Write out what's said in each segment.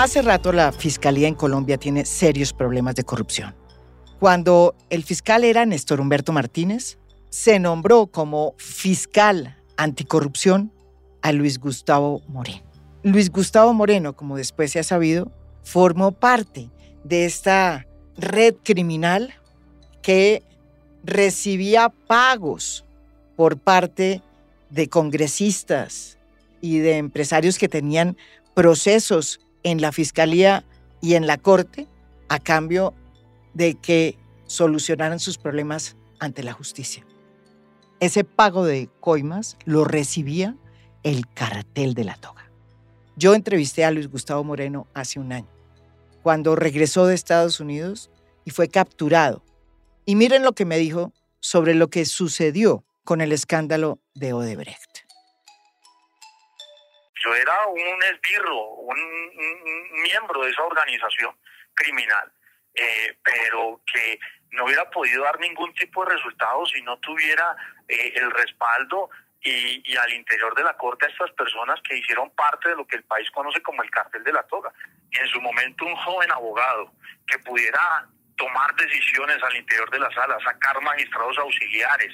Hace rato la Fiscalía en Colombia tiene serios problemas de corrupción. Cuando el fiscal era Néstor Humberto Martínez, se nombró como fiscal anticorrupción a Luis Gustavo Moreno. Luis Gustavo Moreno, como después se ha sabido, formó parte de esta red criminal que recibía pagos por parte de congresistas y de empresarios que tenían procesos en la fiscalía y en la corte a cambio de que solucionaran sus problemas ante la justicia. Ese pago de coimas lo recibía el cartel de la toga. Yo entrevisté a Luis Gustavo Moreno hace un año, cuando regresó de Estados Unidos y fue capturado. Y miren lo que me dijo sobre lo que sucedió con el escándalo de Odebrecht. Yo era un esbirro, un, miembro de esa organización criminal, eh, pero que no hubiera podido dar ningún tipo de resultado si no tuviera eh, el respaldo y, al interior de la corte a estas personas que hicieron parte de lo que el país conoce como el cartel de la toga. En su momento un joven abogado que pudiera tomar decisiones al interior de la sala, sacar magistrados auxiliares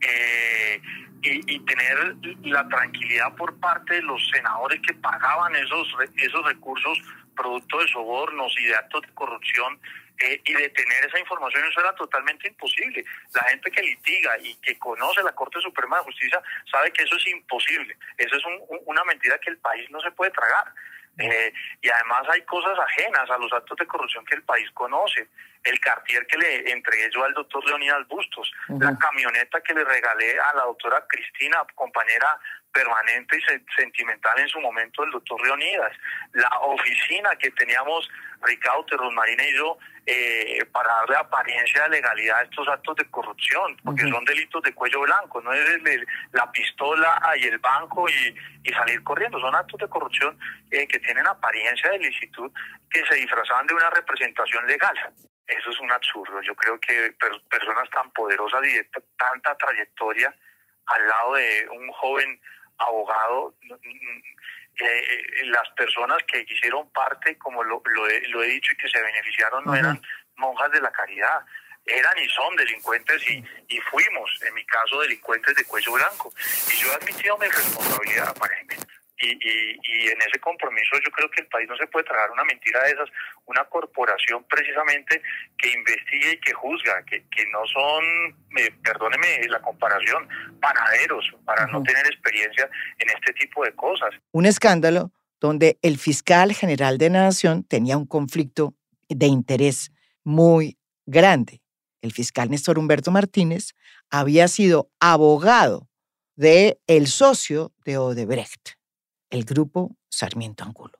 eh, y, y, tener la tranquilidad por parte de los senadores que pagaban esos, esos recursos producto de sobornos y de actos de corrupción eh, y de tener esa información, eso era totalmente imposible. La gente que litiga y que conoce la Corte Suprema de Justicia sabe que eso es imposible. Eso es una mentira que el país no se puede tragar. Eh, y además hay cosas ajenas a los actos de corrupción que el país conoce. El cartier que le entregué yo al doctor Leonidas Bustos, la camioneta que le regalé a la doctora Cristina, compañera permanente y sentimental en su momento del doctor Leonidas, la oficina que teníamos Y yo eh, para darle apariencia de legalidad a estos actos de corrupción, porque son delitos de cuello blanco, no es la pistola y el banco y, salir corriendo, son actos de corrupción eh, que tienen apariencia de licitud que se disfrazaban de una representación legal. Eso es un absurdo. Yo creo que personas tan poderosas y de tanta trayectoria al lado de un joven abogado, eh, las personas que hicieron parte, como lo, he, dicho y que se beneficiaron, no eran monjas de la caridad, eran y son delincuentes y, y fuimos, en mi caso, delincuentes de cuello blanco. Y yo he admitido mi responsabilidad, aparentemente. Y, y, en ese compromiso yo creo que el país no se puede tragar una mentira de esas, una corporación precisamente que investigue y que juzga, que, que no son, perdóneme la comparación, panaderos para no tener experiencia en este tipo de cosas. Un escándalo donde el fiscal general de la Nación tenía un conflicto de interés muy grande. El fiscal Néstor Humberto Martínez había sido abogado de el socio de Odebrecht el grupo Sarmiento Angulo.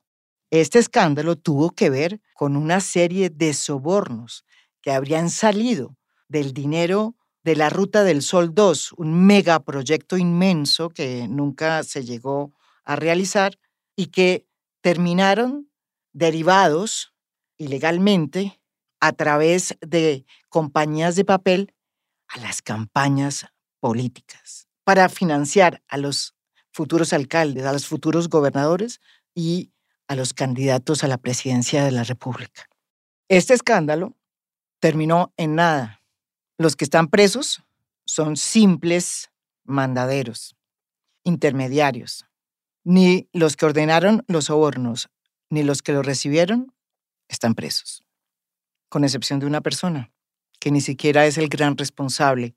Este escándalo tuvo que ver con una serie de sobornos que habrían salido del dinero de la Ruta del Sol 2, un megaproyecto inmenso que nunca se llegó a realizar y que terminaron derivados ilegalmente a través de compañías de papel a las campañas políticas para financiar a los futuros alcaldes, a los futuros gobernadores y a los candidatos a la presidencia de la República. Este escándalo terminó en nada. Los que están presos son simples mandaderos, intermediarios. Ni los que ordenaron los sobornos, ni los que los recibieron están presos, con excepción de una persona, que ni siquiera es el gran responsable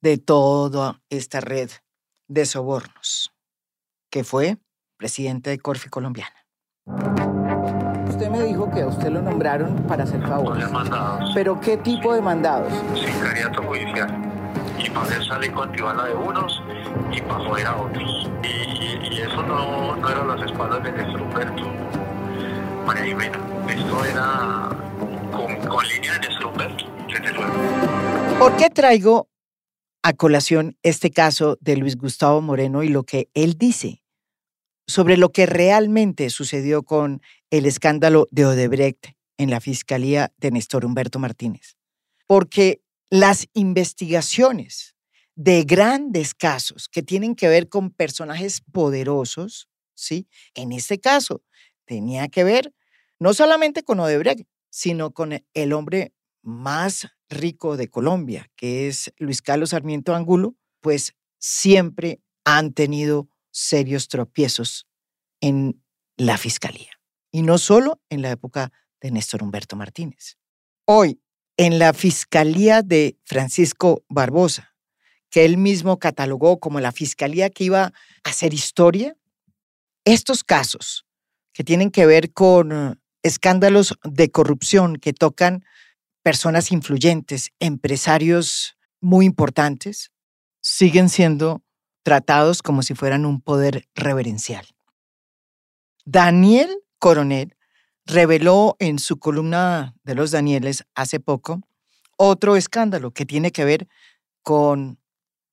de toda esta red de sobornos, que fue presidente de Corfi Colombiana. Usted me dijo que a usted lo nombraron para hacer favores. mandados. ¿Pero qué tipo de mandados? Sicariato judicial. Y para hacer salir con de unos y para joder a otros. Y, eso no, no eran las espaldas de Néstor Humberto. María Jimena. Esto era con, con línea de Néstor Humberto. ¿Por qué traigo a colación este caso de Luis Gustavo Moreno y lo que él dice sobre lo que realmente sucedió con el escándalo de Odebrecht en la Fiscalía de Néstor Humberto Martínez. Porque las investigaciones de grandes casos que tienen que ver con personajes poderosos, ¿sí? En este caso tenía que ver no solamente con Odebrecht, sino con el hombre más rico de Colombia, que es Luis Carlos Sarmiento Angulo, pues siempre han tenido serios tropiezos en la fiscalía. Y no solo en la época de Néstor Humberto Martínez. Hoy, en la fiscalía de Francisco Barbosa, que él mismo catalogó como la fiscalía que iba a hacer historia, estos casos que tienen que ver con eh, escándalos de corrupción que tocan personas influyentes, empresarios muy importantes, siguen siendo tratados como si fueran un poder reverencial. Daniel Coronel reveló en su columna de los Danieles hace poco otro escándalo que tiene que ver con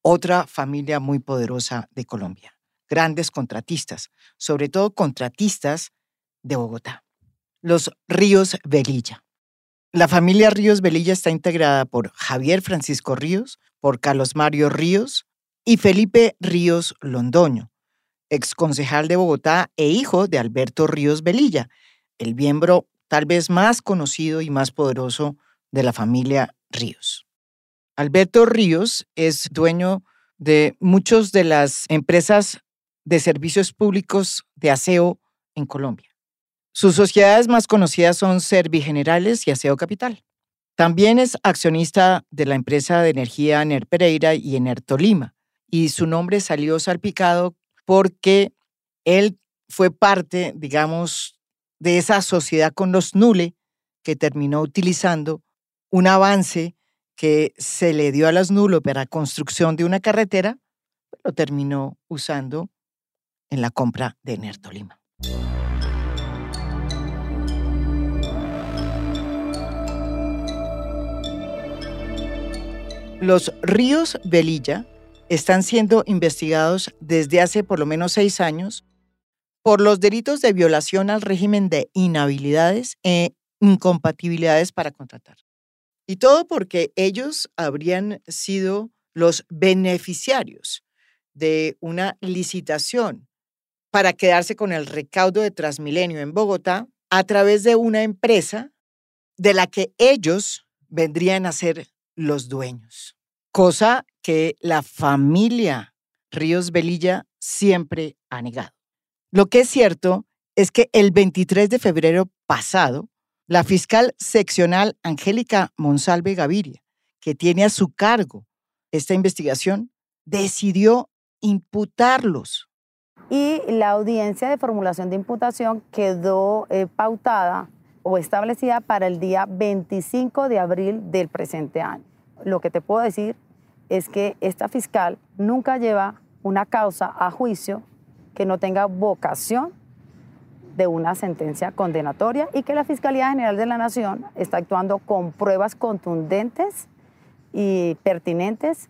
otra familia muy poderosa de Colombia, grandes contratistas, sobre todo contratistas de Bogotá, los Ríos Velilla. La familia Ríos Velilla está integrada por Javier Francisco Ríos, por Carlos Mario Ríos y Felipe Ríos Londoño, exconcejal de Bogotá e hijo de Alberto Ríos Velilla, el miembro tal vez más conocido y más poderoso de la familia Ríos. Alberto Ríos es dueño de muchas de las empresas de servicios públicos de aseo en Colombia. Sus sociedades más conocidas son Servigenerales y Aseo Capital. También es accionista de la empresa de energía Ener Pereira y Ener Tolima, y su nombre salió salpicado porque él fue parte, digamos, de esa sociedad con los Nule que terminó utilizando un avance que se le dio a las Nulo para construcción de una carretera, lo terminó usando en la compra de Ener Tolima. Los ríos Velilla están siendo investigados desde hace por lo menos seis años por los delitos de violación al régimen de inhabilidades e incompatibilidades para contratar. Y todo porque ellos habrían sido los beneficiarios de una licitación para quedarse con el recaudo de Transmilenio en Bogotá a través de una empresa de la que ellos vendrían a ser los dueños, cosa que la familia Ríos Velilla siempre ha negado. Lo que es cierto es que el 23 de febrero pasado, la fiscal seccional Angélica Monsalve Gaviria, que tiene a su cargo esta investigación, decidió imputarlos. Y la audiencia de formulación de imputación quedó eh, pautada o establecida para el día 25 de abril del presente año. Lo que te puedo decir es que esta fiscal nunca lleva una causa a juicio que no tenga vocación de una sentencia condenatoria y que la Fiscalía General de la Nación está actuando con pruebas contundentes y pertinentes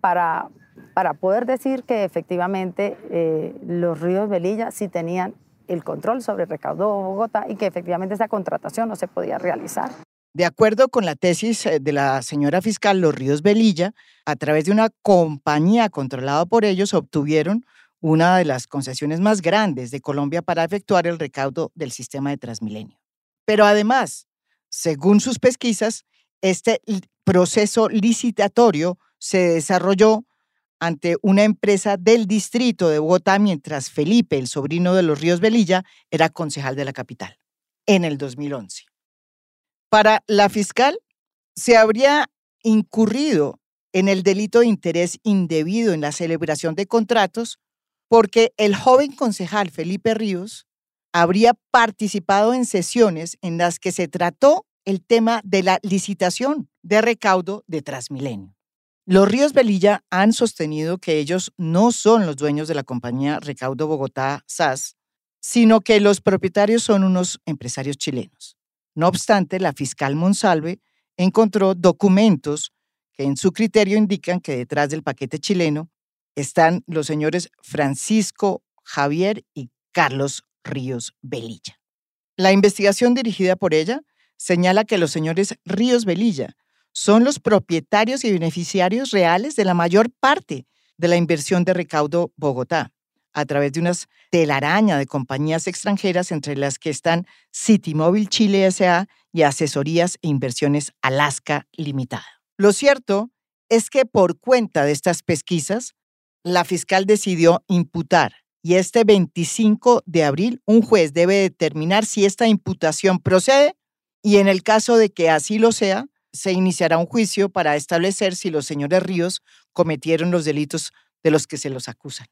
para, para poder decir que efectivamente eh, los ríos Velilla sí tenían el control sobre el recaudo de Bogotá y que efectivamente esa contratación no se podía realizar. De acuerdo con la tesis eh, de la señora fiscal, los ríos Velilla, a través de una compañía controlada por ellos, obtuvieron una de las concesiones más grandes de Colombia para efectuar el recaudo del sistema de Transmilenio. Pero además, según sus pesquisas, este proceso licitatorio se desarrolló ante una empresa del distrito de Bogotá mientras Felipe, el sobrino de los Ríos Velilla, era concejal de la capital, en el 2011. Para la fiscal, se habría incurrido en el delito de interés indebido en la celebración de contratos porque el joven concejal Felipe Ríos habría participado en sesiones en las que se trató el tema de la licitación de recaudo de Transmilenio. Los Ríos Velilla han sostenido que ellos no son los dueños de la compañía Recaudo Bogotá SAS, sino que los propietarios son unos empresarios chilenos. No obstante, la fiscal Monsalve encontró documentos que en su criterio indican que detrás del paquete chileno están los señores Francisco Javier y Carlos Ríos Velilla. La investigación dirigida por ella señala que los señores Ríos Velilla son los propietarios y beneficiarios reales de la mayor parte de la inversión de recaudo Bogotá, a través de unas telaraña de compañías extranjeras, entre las que están Citymóvil Chile S.A. y Asesorías e Inversiones Alaska Limitada. Lo cierto es que por cuenta de estas pesquisas, la fiscal decidió imputar y este 25 de abril un juez debe determinar si esta imputación procede y en el caso de que así lo sea, se iniciará un juicio para establecer si los señores Ríos cometieron los delitos de los que se los acusan.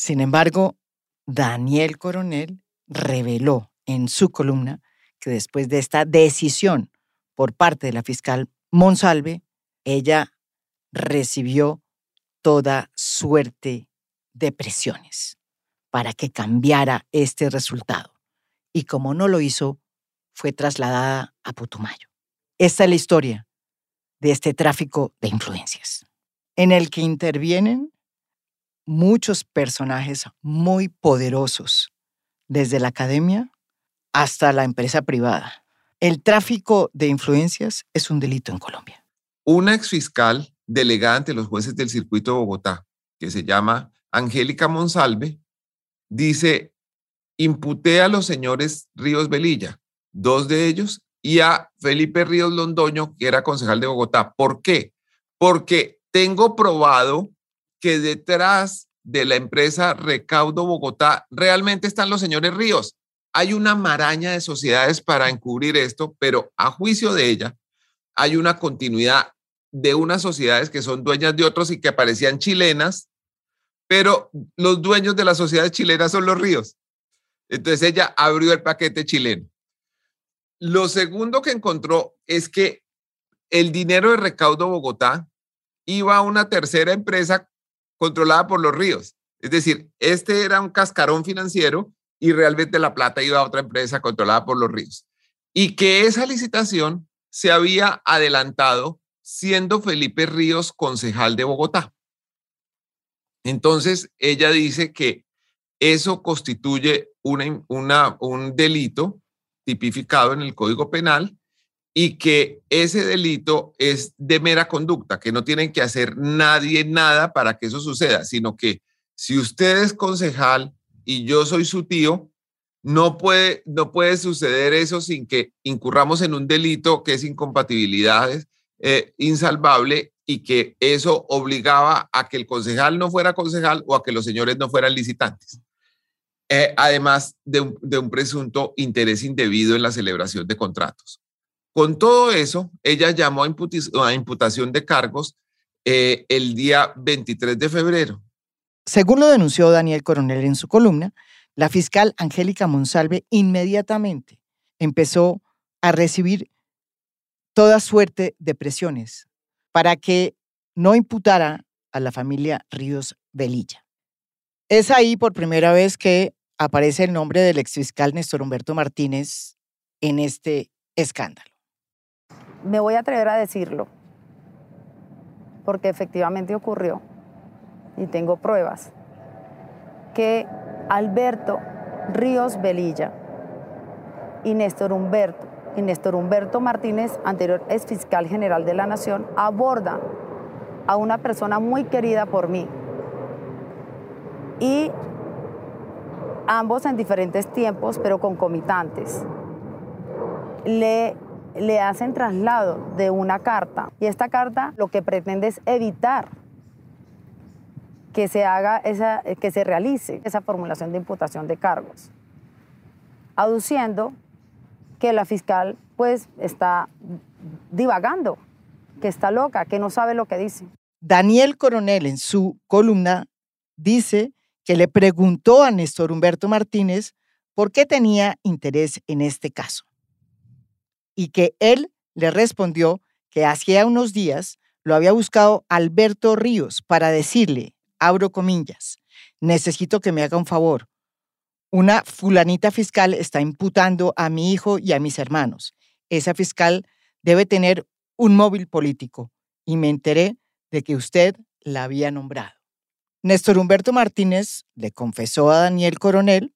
Sin embargo, Daniel Coronel reveló en su columna que después de esta decisión por parte de la fiscal Monsalve, ella recibió toda suerte de presiones para que cambiara este resultado. Y como no lo hizo, fue trasladada a Putumayo. Esta es la historia de este tráfico de influencias, en el que intervienen muchos personajes muy poderosos, desde la academia hasta la empresa privada. El tráfico de influencias es un delito en Colombia. Una exfiscal delegada ante los jueces del circuito de Bogotá, que se llama Angélica Monsalve, dice, imputé a los señores Ríos Velilla, dos de ellos, y a Felipe Ríos Londoño, que era concejal de Bogotá. ¿Por qué? Porque tengo probado que detrás de la empresa Recaudo Bogotá realmente están los señores Ríos. Hay una maraña de sociedades para encubrir esto, pero a juicio de ella hay una continuidad de unas sociedades que son dueñas de otros y que parecían chilenas, pero los dueños de las sociedades chilenas son los ríos. Entonces ella abrió el paquete chileno. Lo segundo que encontró es que el dinero de recaudo Bogotá iba a una tercera empresa controlada por los ríos. Es decir, este era un cascarón financiero y realmente la plata iba a otra empresa controlada por los ríos. Y que esa licitación se había adelantado siendo Felipe Ríos concejal de Bogotá. Entonces, ella dice que eso constituye una, un delito tipificado en el Código Penal y que ese delito es de mera conducta, que no tienen que hacer nadie nada para que eso suceda, sino que si usted es concejal y yo soy su tío, no puede, no puede suceder eso sin que incurramos en un delito que es incompatibilidad eh, insalvable y que eso obligaba a que el concejal no fuera concejal o a que los señores no fueran licitantes. Eh, además de un presunto interés indebido en la celebración de contratos. Con todo eso, ella llamó a, imputación de cargos eh, el día 23 de febrero. Según lo denunció Daniel Coronel en su columna, la fiscal Angélica Monsalve inmediatamente empezó a recibir toda suerte de presiones para que no imputara a la familia Ríos Velilla. Es ahí por primera vez que aparece el nombre del exfiscal Néstor Humberto Martínez en este escándalo me voy a atrever a decirlo, porque efectivamente ocurrió y tengo pruebas, que Alberto Ríos Velilla y Néstor Humberto, y Néstor Humberto Martínez, anterior ex fiscal general de la Nación, abordan a una persona muy querida por mí. Y ambos en diferentes tiempos, pero concomitantes. Le le hacen traslado de una carta y esta carta lo que pretende es evitar que se haga esa, que se realice esa formulación de imputación de cargos, aduciendo que la fiscal pues está divagando, que está loca, que no sabe lo que dice. Daniel Coronel en su columna dice que le preguntó a Néstor Humberto Martínez por qué tenía interés en este caso y que él le respondió que hacía unos días lo había buscado Alberto Ríos para decirle, abro comillas, necesito que me haga un favor. Una fulanita fiscal está imputando a mi hijo y a mis hermanos. Esa fiscal debe tener un móvil político y me enteré de que usted la había nombrado. Néstor Humberto Martínez le confesó a Daniel Coronel,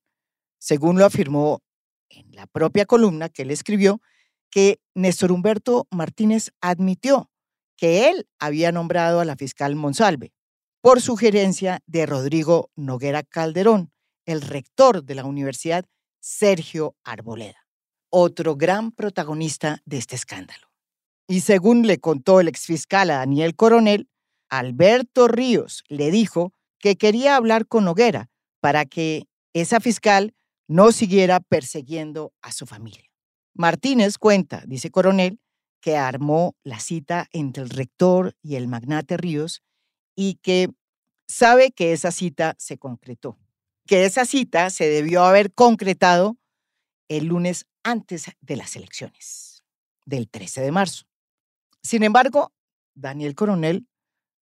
según lo afirmó en la propia columna que él escribió, que Néstor Humberto Martínez admitió que él había nombrado a la fiscal Monsalve, por sugerencia de Rodrigo Noguera Calderón, el rector de la Universidad Sergio Arboleda, otro gran protagonista de este escándalo. Y según le contó el exfiscal a Daniel Coronel, Alberto Ríos le dijo que quería hablar con Noguera para que esa fiscal no siguiera persiguiendo a su familia. Martínez cuenta, dice Coronel, que armó la cita entre el rector y el magnate Ríos y que sabe que esa cita se concretó, que esa cita se debió haber concretado el lunes antes de las elecciones, del 13 de marzo. Sin embargo, Daniel Coronel,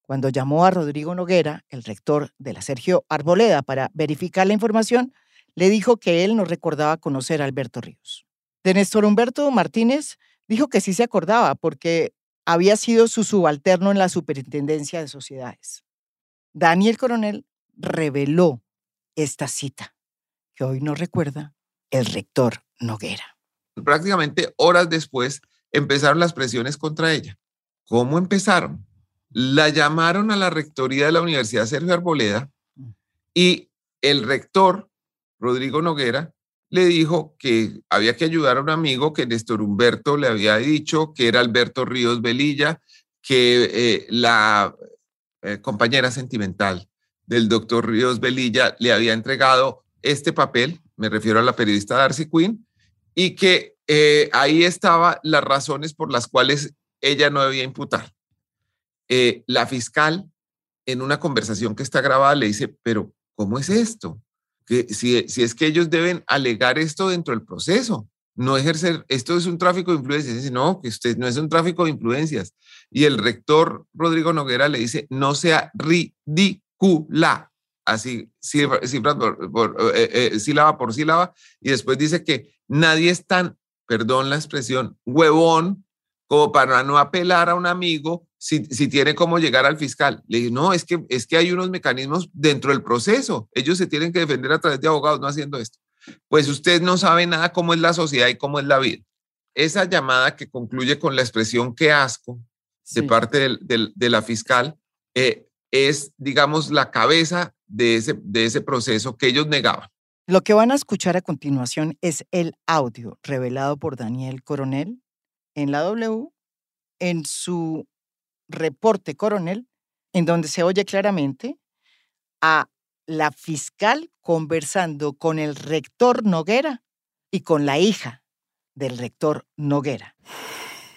cuando llamó a Rodrigo Noguera, el rector de la Sergio Arboleda, para verificar la información, le dijo que él no recordaba conocer a Alberto Ríos. De Néstor Humberto Martínez dijo que sí se acordaba porque había sido su subalterno en la Superintendencia de Sociedades. Daniel Coronel reveló esta cita, que hoy no recuerda el rector Noguera. Prácticamente horas después empezaron las presiones contra ella. ¿Cómo empezaron? La llamaron a la rectoría de la Universidad Sergio Arboleda mm. y el rector, Rodrigo Noguera, le dijo que había que ayudar a un amigo que Néstor Humberto le había dicho, que era Alberto Ríos Velilla, que eh, la eh, compañera sentimental del doctor Ríos Velilla le había entregado este papel, me refiero a la periodista Darcy Quinn, y que eh, ahí estaban las razones por las cuales ella no debía imputar. la fiscal, en una conversación que está grabada, le dice, pero ¿cómo es esto? Que si, si es que ellos deben alegar esto dentro del proceso, no ejercer, esto es un tráfico de influencias, dice, no, que usted no es un tráfico de influencias. Y el rector Rodrigo Noguera le dice, no sea ridícula, así, cifra, por, eh, eh, sílaba por sílaba, y después dice que nadie es tan, perdón la expresión, huevón como para no apelar a un amigo si, si, tiene cómo llegar al fiscal. Le dije, no, es que, es que hay unos mecanismos dentro del proceso. Ellos se tienen que defender a través de abogados, no haciendo esto. Pues usted no sabe nada cómo es la sociedad y cómo es la vida. Esa llamada que concluye con la expresión que asco de parte de la fiscal eh, es, digamos, la cabeza de ese, de ese proceso que ellos negaban. Lo que van a escuchar a continuación es el audio revelado por Daniel Coronel en la W en su reporte coronel, en donde se oye claramente a la fiscal conversando con el rector Noguera y con la hija del rector Noguera.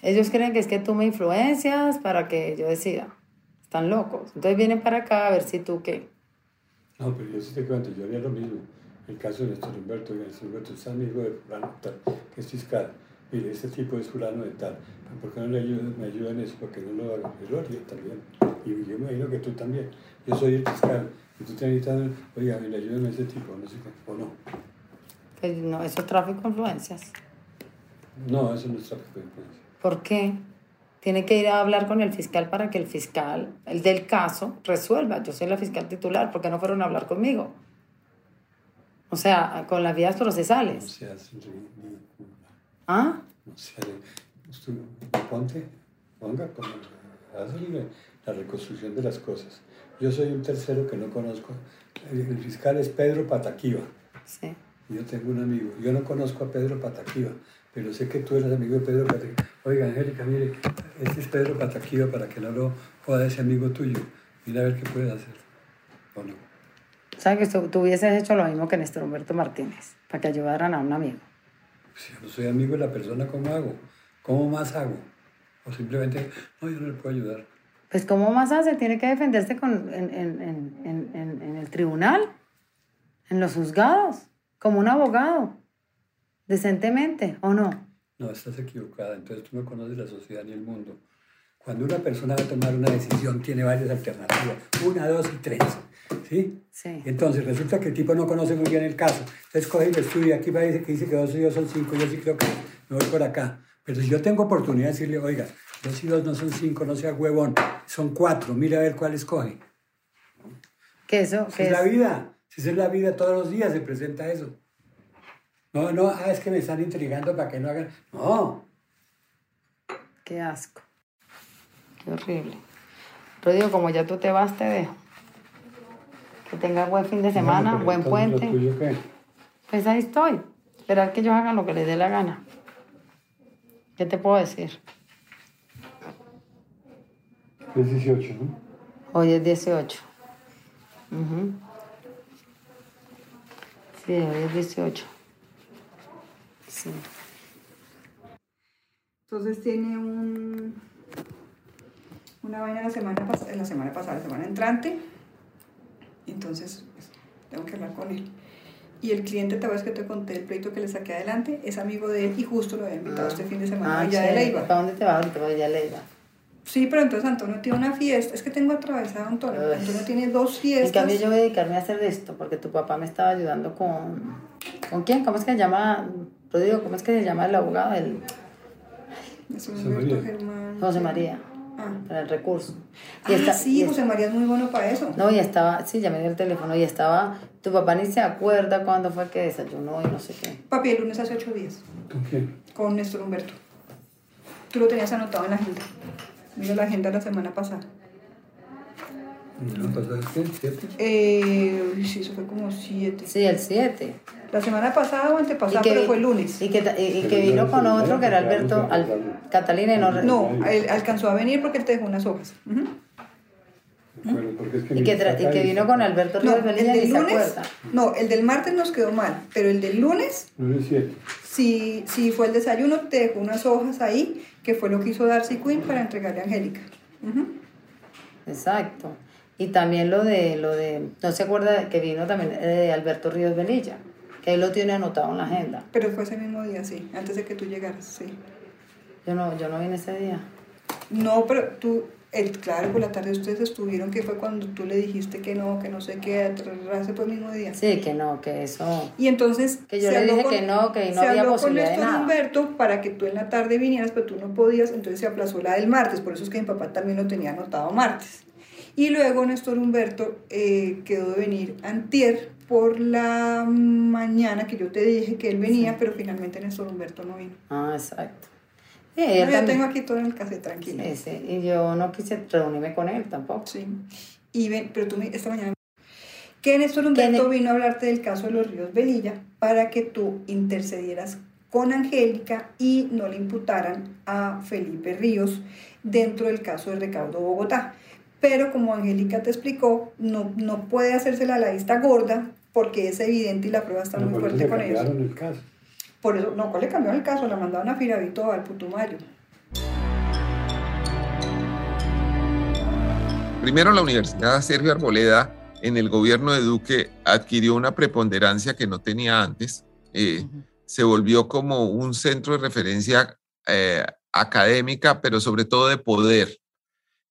Ellos creen que es que tú me influencias para que yo decida. Están locos. Entonces vienen para acá a ver si tú qué. No, pero yo sí te cuento, yo haría lo mismo. El caso de Néstor Humberto, Néstor Humberto es amigo de que es fiscal mire, este tipo es fulano de tal, ¿por qué no le me ayudan eso? Porque no lo hago. Yo lo haría también. Y yo me imagino que tú también. Yo soy el fiscal. Y tú te necesitas, oiga, me le ayudan a ese tipo, no sé qué, o no. Pues no, eso es tráfico de influencias. No, eso no es tráfico de influencias. ¿Por qué? Tiene que ir a hablar con el fiscal para que el fiscal, el del caso, resuelva. Yo soy la fiscal titular, ¿por qué no fueron a hablar conmigo? O sea, con las vías procesales. No seas ¿Ah? No sé, ponte, ponga, hazle la reconstrucción de las cosas. Yo soy un tercero que no conozco. El fiscal es Pedro Pataquiva. Sí. Yo tengo un amigo. Yo no conozco a Pedro Pataquiva, pero sé que tú eres amigo de Pedro Pataquiva. Oiga, Angélica, mire, este es Pedro Pataquiva para que no lo joda ese amigo tuyo. Mira a ver qué puede hacer. ¿O no? ¿Sabes que tú hubieses hecho lo mismo que Néstor Humberto Martínez, para que ayudaran a un amigo? Si yo no soy amigo de la persona, ¿cómo hago? ¿Cómo más hago? O simplemente, no, yo no le puedo ayudar. Pues ¿cómo más hace? Tiene que defenderse con, en, en, en, en el tribunal, en los juzgados, como un abogado, decentemente, ¿o no? No, estás equivocada. Entonces tú no conoces la sociedad ni el mundo. Cuando una persona va a tomar una decisión, tiene varias alternativas. Una, dos y tres. ¿Sí? Sí. Entonces resulta que el tipo no conoce muy bien el caso. Entonces coge y lo estudia. Aquí parece que dice que dos y dos son cinco. Yo sí creo que me voy por acá. Pero si yo tengo oportunidad de decirle, oiga, dos y dos no son cinco, no sea huevón. Son cuatro. Mira a ver cuál escoge. ¿Qué eso? ¿Qué es, la vida. Si es la vida, todos los días se presenta eso. No, no, ah, es que me están intrigando para que no hagan. No. Qué asco. Qué horrible. Rodrigo, como ya tú te vas, te dejo. Que tenga buen fin de semana, buen puente. Pues ahí estoy. Esperar que ellos hagan lo que les dé la gana. ¿Qué te puedo decir? Es 18, ¿no? Hoy es 18. Sí, hoy es 18. Sí. Entonces tiene un, una vaina la semana, la semana pasada, la semana entrante. Entonces pues, tengo que hablar con él. Y el cliente, tal vez que te conté el pleito que le saqué adelante, es amigo de él y justo lo había invitado este fin de semana ah, ya de Leiva. ¿Para dónde te vas? Te voy a Leiva. Sí, pero entonces Antonio tiene una fiesta. Es que tengo atravesado Antonio. Antonio tiene dos fiestas. En cambio, yo voy a dedicarme a hacer esto porque tu papá me estaba ayudando con. ¿Con quién? ¿Cómo es que se llama? Rodrigo, ¿cómo es que se llama el abogado? El... José María. Germán. José María. Ah. Para el recurso. Y ah, sí, José María es muy bueno para eso. No, y estaba, sí, ya me dio el teléfono y estaba, tu papá ni se acuerda cuándo fue que desayunó y no sé qué. Papi, el lunes hace ocho días. ¿Con quién? Con Néstor Humberto. Tú lo tenías anotado en la agenda. Mira la agenda la semana pasada. ¿No pasó el ¿Siete? Eh, sí, eso fue como siete. Sí, el siete. La semana pasada o antepasada, pero fue el lunes. Y que, y, que vino con otro, que era Alberto, al, Catalina y no... No, él alcanzó a venir porque él te dejó unas hojas. y, que y que vino con Alberto no, el del lunes, No, el del martes nos quedó mal, pero el del lunes... Lunes 7. Si, si fue el desayuno, te dejó unas hojas ahí que fue lo que hizo Darcy Quinn para entregarle a Angélica. Exacto. Y también lo de, lo de, no se acuerda que vino también eh, de Alberto Ríos Benilla, que él lo tiene anotado en la agenda. Pero fue ese mismo día, sí, antes de que tú llegaras, sí. Yo no, yo no vine ese día. No, pero tú, el, claro, por la tarde ustedes estuvieron, que fue cuando tú le dijiste que no, que no sé qué, ese fue el mismo día. Sí, que no, que eso. Y entonces. Que yo le dije que no, que no había posibilidad de nada. Humberto para que tú en la tarde vinieras, pero tú no podías, entonces se aplazó la del martes, por eso es que mi papá también lo tenía anotado martes. Y luego Néstor Humberto eh, quedó de venir antier por la mañana que yo te dije que él venía, pero finalmente Néstor Humberto no vino. Ah, exacto. Sí, yo tengo aquí todo en el café tranquilo. Sí, sí, y yo no quise reunirme con él tampoco. Sí, y ven, pero tú me, esta mañana que Néstor Humberto vino a hablarte del caso de los ríos Velilla para que tú intercedieras con Angélica y no le imputaran a Felipe Ríos dentro del caso de Recaudo Bogotá. Pero como Angélica te explicó, no, no puede hacérsela a la vista gorda porque es evidente y la prueba está muy fuerte con eso. El caso. Por eso, no, ¿cuál le cambió el caso? La mandaron a Firavito al Putumayo. Primero, la Universidad Sergio Arboleda en el gobierno de Duque adquirió una preponderancia que no tenía antes. Eh, se volvió como un centro de referencia eh, académica, pero sobre todo de poder.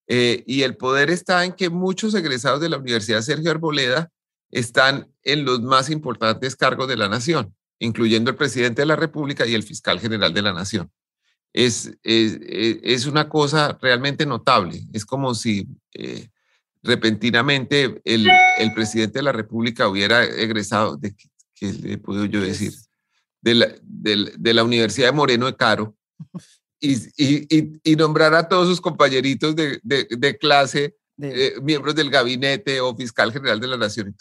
Eh, y el poder está en que muchos egresados de la Universidad Sergio Arboleda están en los más importantes cargos de la nación incluyendo el presidente de la República y el fiscal general de la Nación. Es, es, una cosa realmente notable. Es como si eh, repentinamente el, presidente de la República hubiera egresado, de, ¿qué le puedo yo decir? De la, de, la Universidad de Moreno de Caro y, y, y, nombrar a todos sus compañeritos de, clase, eh, miembros del gabinete o fiscal general de la Nación.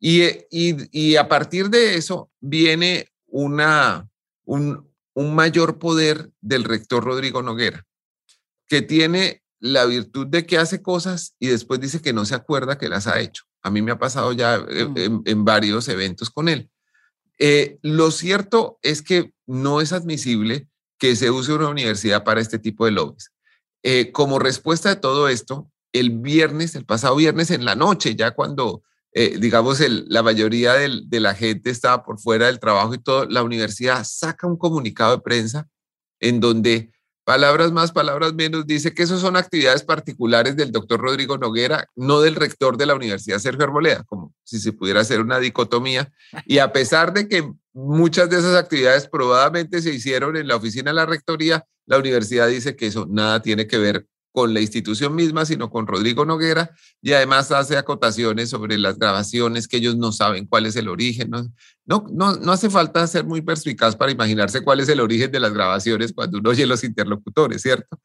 Eh, y, a partir de eso viene una, un, mayor poder del rector Rodrigo Noguera, que tiene la virtud de que hace cosas y después dice que no se acuerda que las ha hecho. A mí me ha pasado ya eh, mm. en, varios eventos con él. Eh, lo cierto es que no es admisible que se use una universidad para este tipo de lobbies. como respuesta de todo esto, el viernes, el pasado viernes en la noche, ya cuando eh, digamos, la mayoría de la gente estaba por fuera del trabajo y todo, la universidad saca un comunicado de prensa en donde palabras más, palabras menos, dice que esos son actividades particulares del doctor Rodrigo Noguera, no del rector de la Universidad Sergio Arboleda, como si se pudiera hacer una dicotomía. Y a pesar de que muchas de esas actividades probablemente se hicieron en la oficina de la rectoría, la universidad dice que eso nada tiene que ver con la institución misma, sino con Rodrigo Noguera, y además hace acotaciones sobre las grabaciones que ellos no saben cuál es el origen. No, no, no, hace falta ser muy perspicaz para imaginarse cuál es el origen de las grabaciones cuando uno oye los interlocutores, ¿cierto?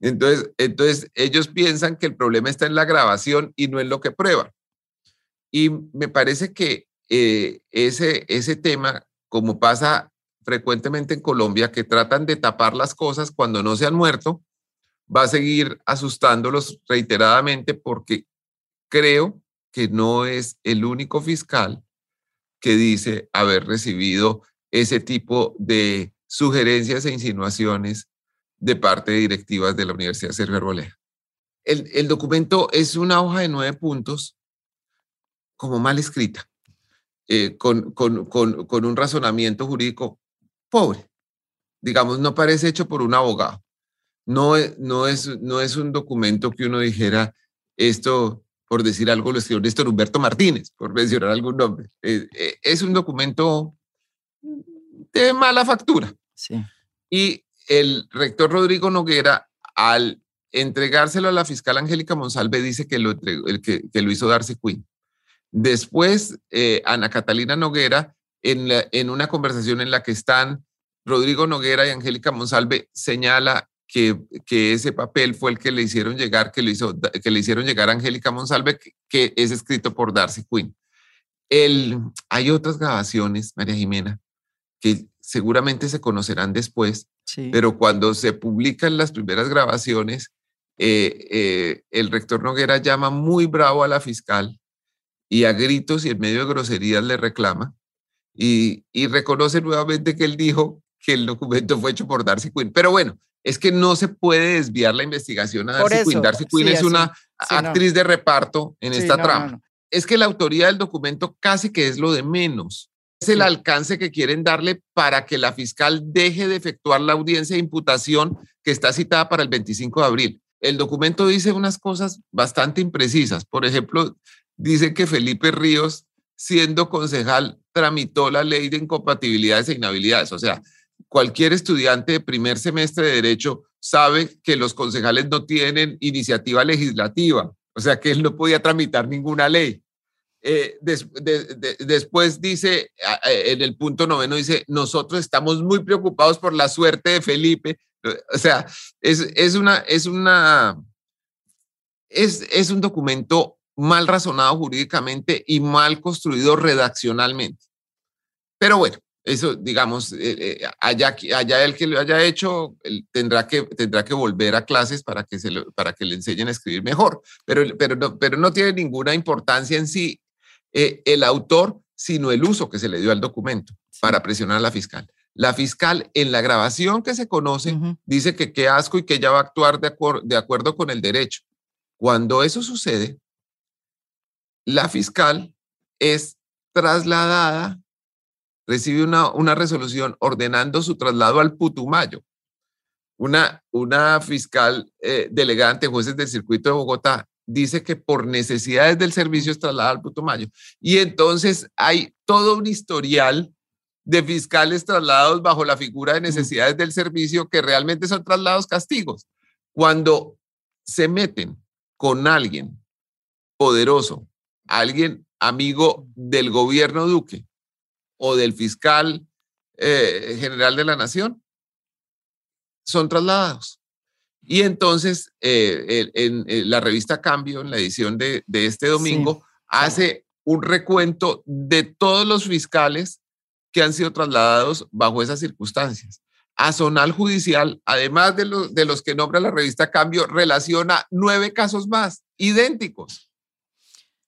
Entonces, entonces, ellos piensan que el problema está en la grabación y no en lo que prueba. Y me parece que eh, ese, ese tema, como pasa frecuentemente en Colombia, que tratan de tapar las cosas cuando no se han muerto, va a seguir asustándolos reiteradamente porque creo que no es el único fiscal que dice haber recibido ese tipo de sugerencias e insinuaciones de parte de directivas de la Universidad Sergio Arboleda. El, el documento es una hoja de nueve puntos, como mal escrita, eh, con, con, con, con un razonamiento jurídico pobre. Digamos, no parece hecho por un abogado. No, no, es, no es un documento que uno dijera, esto por decir algo, lo escribió Néstor Humberto Martínez, por mencionar algún nombre. Eh, eh, es un documento de mala factura. Sí. Y el rector Rodrigo Noguera, al entregárselo a la fiscal Angélica Monsalve, dice que lo, que, que lo hizo Darcy Quinn. Después, eh, Ana Catalina Noguera, en, en una conversación en la que están Rodrigo Noguera y Angélica Monsalve, señala que, ese papel fue el que le hicieron llegar, que le, hizo, que le hicieron llegar a Angélica Monsalve, que, es escrito por Darcy Quinn. El, hay otras grabaciones, María Jimena, que seguramente se conocerán después, pero cuando se publican las primeras grabaciones, eh, eh, el rector Noguera llama muy bravo a la fiscal y a gritos y en medio de groserías le reclama y, y reconoce nuevamente que él dijo que el documento fue hecho por Darcy Quinn. Pero bueno, es que no se puede desviar la investigación a Darcy Quinn. Darcy Quinn es una actriz de reparto en esta trama. Es que la autoría del documento casi que es lo de menos. Es el alcance que quieren darle para que la fiscal deje de efectuar la audiencia de imputación que está citada para el 25 de abril. El documento dice unas cosas bastante imprecisas. Por ejemplo, dice que Felipe Ríos, siendo concejal, tramitó la ley de incompatibilidades e inhabilidades. O sea, cualquier estudiante de primer semestre de derecho sabe que los concejales no tienen iniciativa legislativa, o sea que él no podía tramitar ninguna ley. Eh, después dice, en el punto noveno dice, nosotros estamos muy preocupados por la suerte de Felipe. O sea, es, es una, es una, es, es un documento mal razonado jurídicamente y mal construido redaccionalmente. Pero bueno, eso, digamos, eh, eh, allá, allá el que lo haya hecho tendrá, que, tendrá que volver a clases para que, se para que le enseñen a escribir mejor, pero, pero, no, pero no tiene ninguna importancia en sí eh, el autor, sino el uso que se le dio al documento para presionar a la fiscal. La fiscal en la grabación que se conoce dice que qué asco y que ella va a actuar de, de acuerdo con el derecho. Cuando eso sucede, la fiscal es trasladada recibe una, una resolución ordenando su traslado al Putumayo. Una, una fiscal eh, delegada ante jueces del circuito de Bogotá dice que por necesidades del servicio es trasladada al Putumayo. Y entonces hay todo un historial de fiscales trasladados bajo la figura de necesidades del servicio que realmente son traslados castigos. Cuando se meten con alguien poderoso, alguien amigo del gobierno Duque, o del fiscal eh, general de la nación, son trasladados. Y entonces, eh, en, la revista Cambio, en la edición de, este domingo, hace un recuento de todos los fiscales que han sido trasladados bajo esas circunstancias. A Zonal Judicial, además de, de los que nombra la revista Cambio, relaciona nueve casos más, idénticos.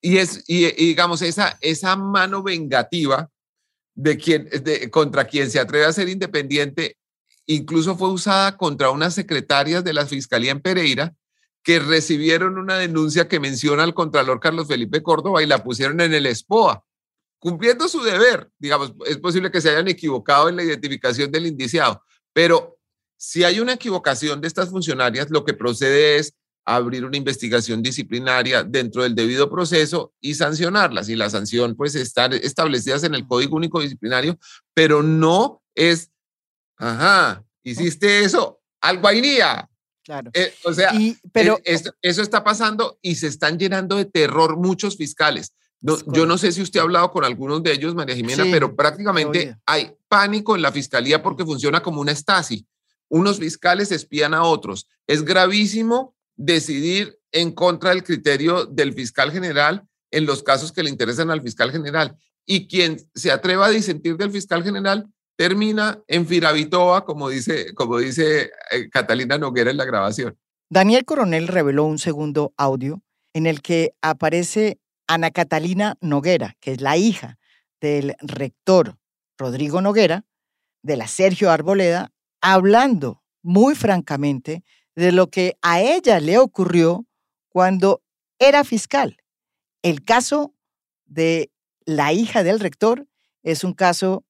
Y, es, y, digamos, esa, esa mano vengativa de quien, de, contra quien se atreve a ser independiente, incluso fue usada contra unas secretarias de la Fiscalía en Pereira que recibieron una denuncia que menciona al Contralor Carlos Felipe Córdoba y la pusieron en el SPOA, cumpliendo su deber. Digamos, es posible que se hayan equivocado en la identificación del indiciado, pero si hay una equivocación de estas funcionarias, lo que procede es abrir una investigación disciplinaria dentro del debido proceso y sancionarlas. Y la sanción, pues, están establecidas en el Código Único Disciplinario, pero no es, ajá, hiciste eso, algo iría. Claro. Eh, o sea, pero, eh, eso está pasando y se están llenando de terror muchos fiscales. yo no sé si usted ha hablado con algunos de ellos, María Jimena, pero prácticamente hay pánico en la fiscalía porque funciona como una estasi. Unos fiscales espían a otros. Es gravísimo decidir en contra del criterio del fiscal general en los casos que le interesan al fiscal general. Y quien se atreva a disentir del fiscal general termina en Firavitoa, como dice, como dice eh, Catalina Noguera en la grabación. Daniel Coronel reveló un segundo audio en el que aparece Ana Catalina Noguera, que es la hija del rector Rodrigo Noguera, de la Sergio Arboleda, hablando muy francamente de lo que a ella le ocurrió cuando era fiscal. El caso de la hija del rector es un caso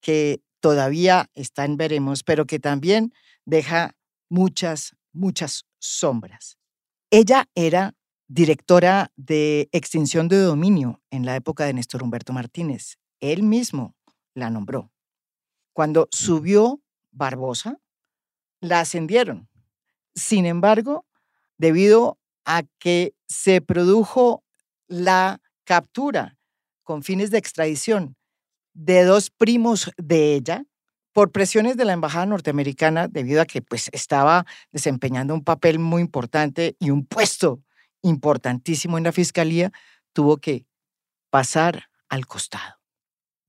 que todavía está en veremos, pero que también deja muchas, muchas sombras. Ella era directora de extinción de dominio en la época de Néstor Humberto Martínez. Él mismo la nombró. Cuando subió Barbosa, la ascendieron. Sin embargo, debido a que se produjo la captura con fines de extradición de dos primos de ella por presiones de la embajada norteamericana debido a que pues estaba desempeñando un papel muy importante y un puesto importantísimo en la fiscalía, tuvo que pasar al costado.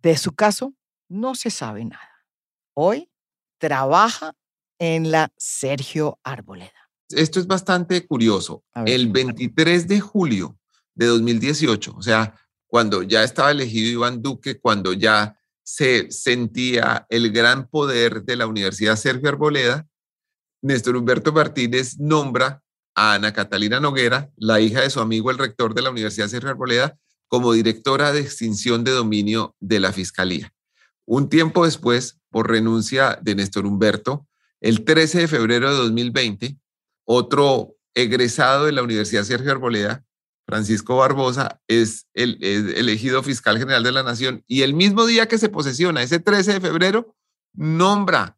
De su caso no se sabe nada. Hoy trabaja en la Sergio Arboleda. Esto es bastante curioso. El 23 de julio de 2018, o sea, cuando ya estaba elegido Iván Duque, cuando ya se sentía el gran poder de la Universidad Sergio Arboleda, Néstor Humberto Martínez nombra a Ana Catalina Noguera, la hija de su amigo el rector de la Universidad Sergio Arboleda, como directora de extinción de dominio de la Fiscalía. Un tiempo después, por renuncia de Néstor Humberto, el 13 de febrero de 2020, otro egresado de la Universidad Sergio Arboleda, Francisco Barbosa, es, el, elegido fiscal general de la Nación y el mismo día que se posesiona, ese 13 de febrero, nombra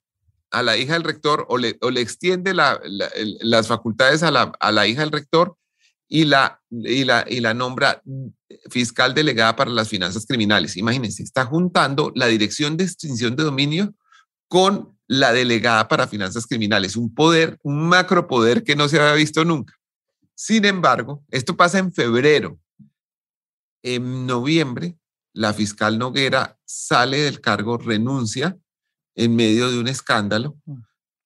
a la hija del rector o le, extiende las facultades a la, hija del rector y la, nombra fiscal delegada para las finanzas criminales. Imagínense, está juntando la dirección de extinción de dominio con la delegada para finanzas criminales, un poder, un macropoder que no se había visto nunca. Sin embargo, esto pasa en febrero. En noviembre, la fiscal Noguera sale del cargo, renuncia en medio de un escándalo mm.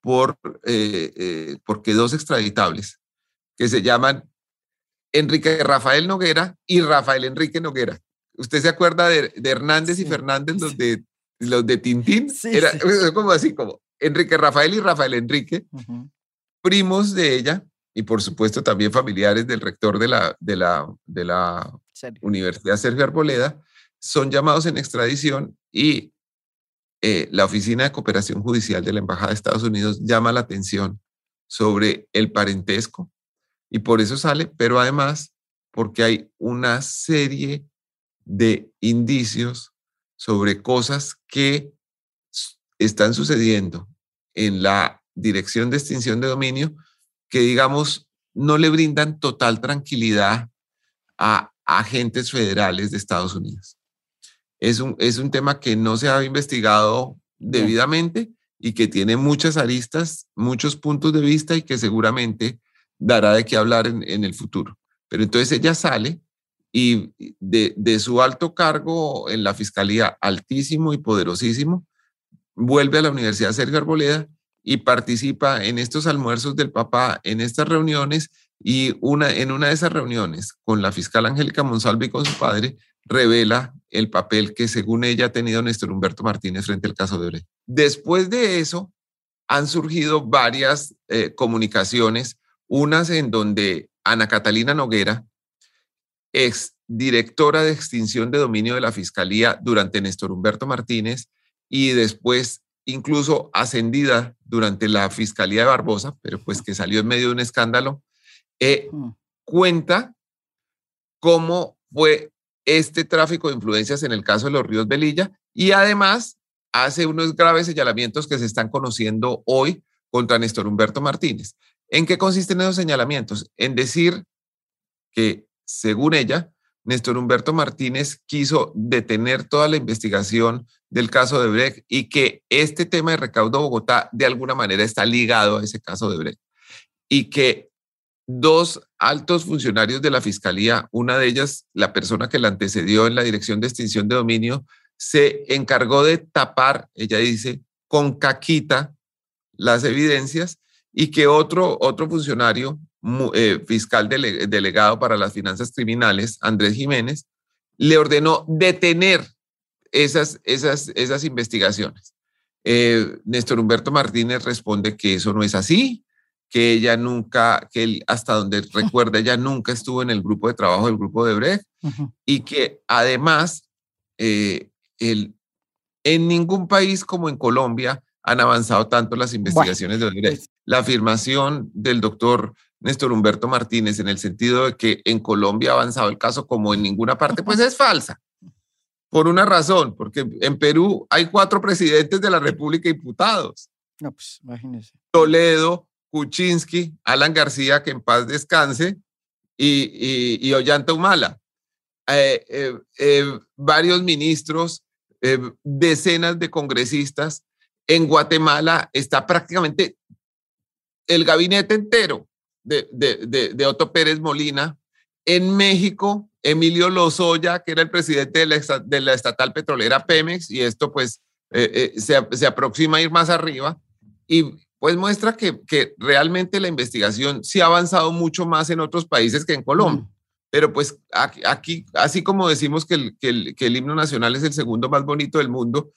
por, eh, eh, porque dos extraditables que se llaman Enrique Rafael Noguera y Rafael Enrique Noguera. ¿Usted se acuerda de, Hernández y Fernández, los de, los de Tintín? Era como así, como Enrique Rafael y Rafael Enrique, primos de ella, y por supuesto también familiares del rector de la, de la, de la Universidad Sergio Arboleda, son llamados en extradición y eh, la Oficina de Cooperación Judicial de la Embajada de Estados Unidos llama la atención sobre el parentesco y por eso sale, pero además porque hay una serie de indicios sobre cosas que están sucediendo en la dirección de extinción de dominio que, digamos, no le brindan total tranquilidad a agentes federales de Estados Unidos. Es un, es un tema que no se ha investigado debidamente y que tiene muchas aristas, muchos puntos de vista y que seguramente dará de qué hablar en, en el futuro. Pero entonces ella sale y de, su alto cargo en la fiscalía, altísimo y poderosísimo, vuelve a la Universidad Sergio Arboleda y participa en estos almuerzos del papá, en estas reuniones, y una, en una de esas reuniones con la fiscal Angélica Monsalve y con su padre, revela el papel que según ella ha tenido Néstor Humberto Martínez frente al caso de Brecht. Después de eso, han surgido varias eh, comunicaciones, unas en donde Ana Catalina Noguera, ex directora de extinción de dominio de la Fiscalía durante Néstor Humberto Martínez y después incluso ascendida durante la Fiscalía de Barbosa, pero pues que salió en medio de un escándalo, eh, mm. cuenta cómo fue este tráfico de influencias en el caso de los ríos Belilla y además hace unos graves señalamientos que se están conociendo hoy contra Néstor Humberto Martínez. ¿En qué consisten esos señalamientos? En decir que, según ella, Néstor Humberto Martínez quiso detener toda la investigación del caso de Brecht y que este tema de recaudo Bogotá de alguna manera está ligado a ese caso de Brecht. Y que dos altos funcionarios de la fiscalía, una de ellas, la persona que la antecedió en la dirección de extinción de dominio, se encargó de tapar, ella dice, con caquita las evidencias y que otro, otro funcionario eh, fiscal delegado para las finanzas criminales, Andrés Jiménez, le ordenó detener esas, esas, esas investigaciones. Eh, Néstor Humberto Martínez responde que eso no es así, que ella nunca, que él, hasta donde recuerda, ella nunca estuvo en el grupo de trabajo del grupo de Brecht y que además eh, en ningún país como en Colombia han avanzado tanto las investigaciones de Odebrecht. Pues La afirmación del doctor Néstor Humberto Martínez en el sentido de que en Colombia ha avanzado el caso como en ninguna parte, pues es falsa. Por una razón, porque en Perú hay cuatro presidentes de la República imputados. No, pues imagínese. Toledo, Kuczynski, Alan García, que en paz descanse, y, y, Ollanta Humala. Eh, eh, eh, varios ministros, decenas de congresistas. En Guatemala está prácticamente el gabinete entero de, de, de, Otto Pérez Molina. En México, Emilio Lozoya, que era el presidente de la, de la estatal petrolera Pemex, y esto pues se, se, aproxima a ir más arriba. Y pues muestra que, que, realmente la investigación sí ha avanzado mucho más en otros países que en Colombia. Pero pues aquí, así como decimos que el, que, el, que el, himno nacional es el segundo más bonito del mundo,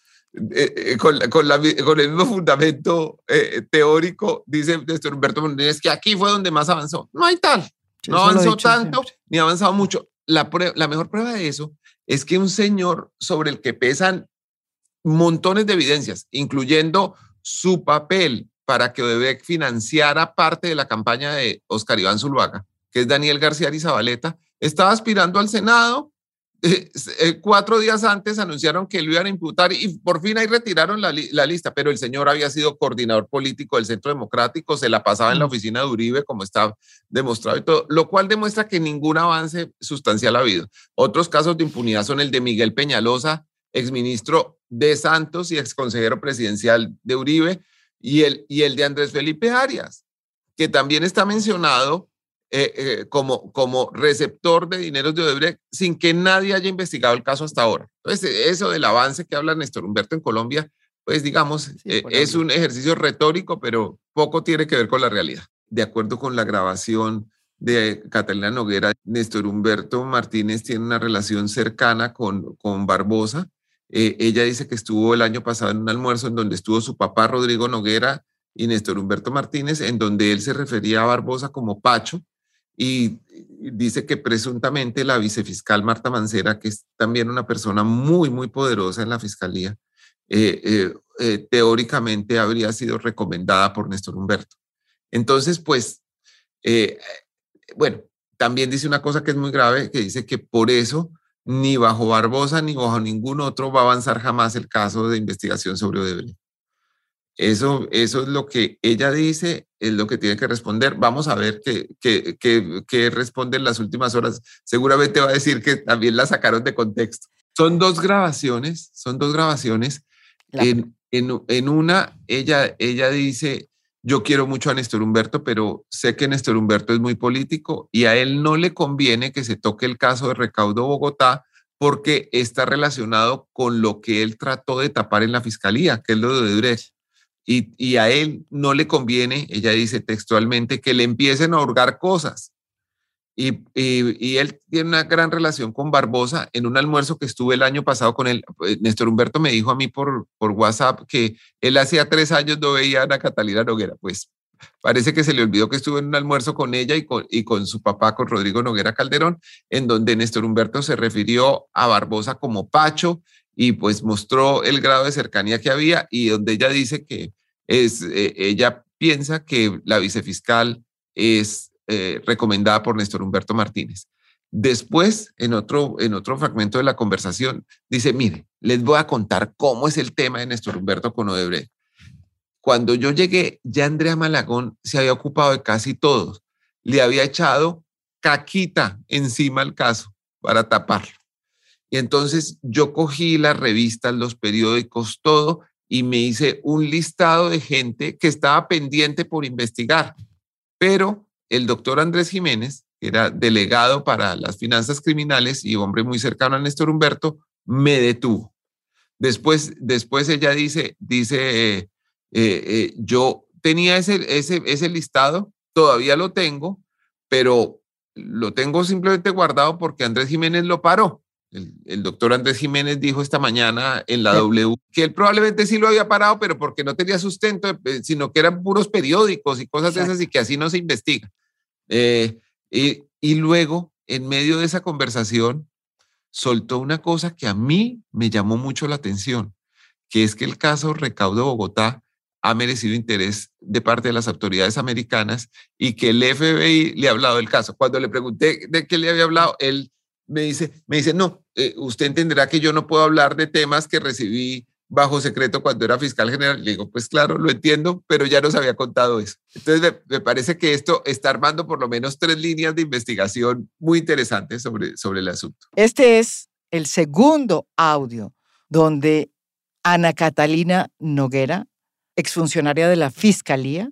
eh, eh, con, con, la, con, el mismo fundamento eh, teórico, dice Néstor Humberto Montañez, que aquí fue donde más avanzó. No hay tal, no avanzó tanto, ni ha avanzado mucho. La, la mejor prueba de eso es que un señor sobre el que pesan montones de evidencias, incluyendo su papel para que Odebrecht financiara parte de la campaña de Oscar Iván Zuluaga, que es Daniel García Arizabaleta, estaba aspirando al Senado. Eh, eh, cuatro días antes anunciaron que lo iban a imputar y por fin ahí retiraron la, lista, pero el señor había sido coordinador político del Centro Democrático, se la pasaba en la oficina de Uribe, como está demostrado y todo, lo cual demuestra que ningún avance sustancial ha habido. Otros casos de impunidad son el de Miguel Peñalosa, exministro de Santos y exconsejero presidencial de Uribe, y el, y el de Andrés Felipe Arias, que también está mencionado eh, eh, como, como receptor de dineros de Odebrecht sin que nadie haya investigado el caso hasta ahora. Entonces, eso del avance que habla Néstor Humberto en Colombia, pues digamos, eh, es un ejercicio retórico, pero poco tiene que ver con la realidad. De acuerdo con la grabación de Catalina Noguera, Néstor Humberto Martínez tiene una relación cercana con, con Barbosa. ella dice que estuvo el año pasado en un almuerzo en donde estuvo su papá Rodrigo Noguera y Néstor Humberto Martínez, en donde él se refería a Barbosa como Pacho, y dice que presuntamente la vicefiscal Marta Mancera, que es también una persona muy, muy poderosa en la fiscalía, eh, eh, eh, teóricamente habría sido recomendada por Néstor Humberto. Entonces, pues, bueno, también dice una cosa que es muy grave, que dice que por eso ni bajo Barbosa ni bajo ningún otro va a avanzar jamás el caso de investigación sobre Odebrecht. Eso, eso es lo que ella dice, es lo que tiene que responder. Vamos a ver qué, qué, qué, responde en las últimas horas. Seguramente va a decir que también la sacaron de contexto. Son dos grabaciones, son dos grabaciones. En, en, en, una, ella, ella dice, yo quiero mucho a Néstor Humberto, pero sé que Néstor Humberto es muy político y a él no le conviene que se toque el caso de Recaudo Bogotá porque está relacionado con lo que él trató de tapar en la fiscalía, que es lo de Odebrecht y, a él no le conviene, ella dice textualmente, que le empiecen a hurgar cosas. Y, él tiene una gran relación con Barbosa. En un almuerzo que estuve el año pasado con él, eh, Néstor Humberto me dijo a mí por, por WhatsApp que él hacía tres años no veía a Ana Catalina Noguera. Pues parece que se le olvidó que estuve en un almuerzo con ella y con, y con su papá, con Rodrigo Noguera Calderón, en donde Néstor Humberto se refirió a Barbosa como Pacho y pues mostró el grado de cercanía que había y donde ella dice que es, eh, ella piensa que la vicefiscal es eh, recomendada por Néstor Humberto Martínez. Después, en otro, en otro fragmento de la conversación, dice, mire, les voy a contar cómo es el tema de Néstor Humberto con Odebrecht. Cuando yo llegué, ya Andrea Malagón se había ocupado de casi todos. Le había echado caquita encima al caso para taparlo. Y entonces yo cogí las revistas, los periódicos, todo, y me hice un listado de gente que estaba pendiente por investigar, pero el doctor Andrés Jiménez, que era delegado para las finanzas criminales y hombre muy cercano a Néstor Humberto, me detuvo. Después, después ella dice, dice, eh, eh, yo tenía ese, ese, ese listado, todavía lo tengo, pero lo tengo simplemente guardado porque Andrés Jiménez lo paró. El, doctor Andrés Jiménez dijo esta mañana en la W que él probablemente sí lo había parado, pero porque no tenía sustento, eh, sino que eran puros periódicos y cosas de esas y que así no se investiga. Eh, y, y luego, en medio de esa conversación, soltó una cosa que a mí me llamó mucho la atención, que es que el caso Recaudo Bogotá ha merecido interés de parte de las autoridades americanas y que el FBI le ha hablado del caso. Cuando le pregunté de qué le había hablado, él me dice, me dice, no, eh, usted entenderá que yo no puedo hablar de temas que recibí bajo secreto cuando era fiscal general. Le digo, pues claro, lo entiendo, pero ya nos había contado eso. Entonces, me, parece que esto está armando por lo menos tres líneas de investigación muy interesantes sobre, sobre el asunto. Este es el segundo audio donde Ana Catalina Noguera, exfuncionaria de la Fiscalía,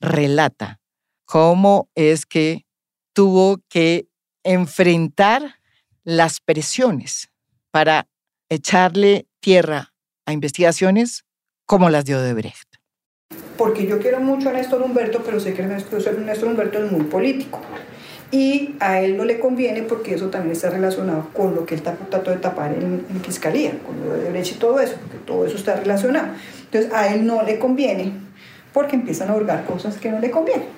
relata cómo es que tuvo que enfrentar las presiones para echarle tierra a investigaciones como las de Odebrecht. Porque yo quiero mucho a Néstor Humberto, pero sé que Néstor Humberto es muy político. Y a él no le conviene porque eso también está relacionado con lo que él tratando de tapar en, fiscalía, con lo de Odebrecht y todo eso, porque todo eso está relacionado. Entonces a él no le conviene porque empiezan a hurgar cosas que no le convienen.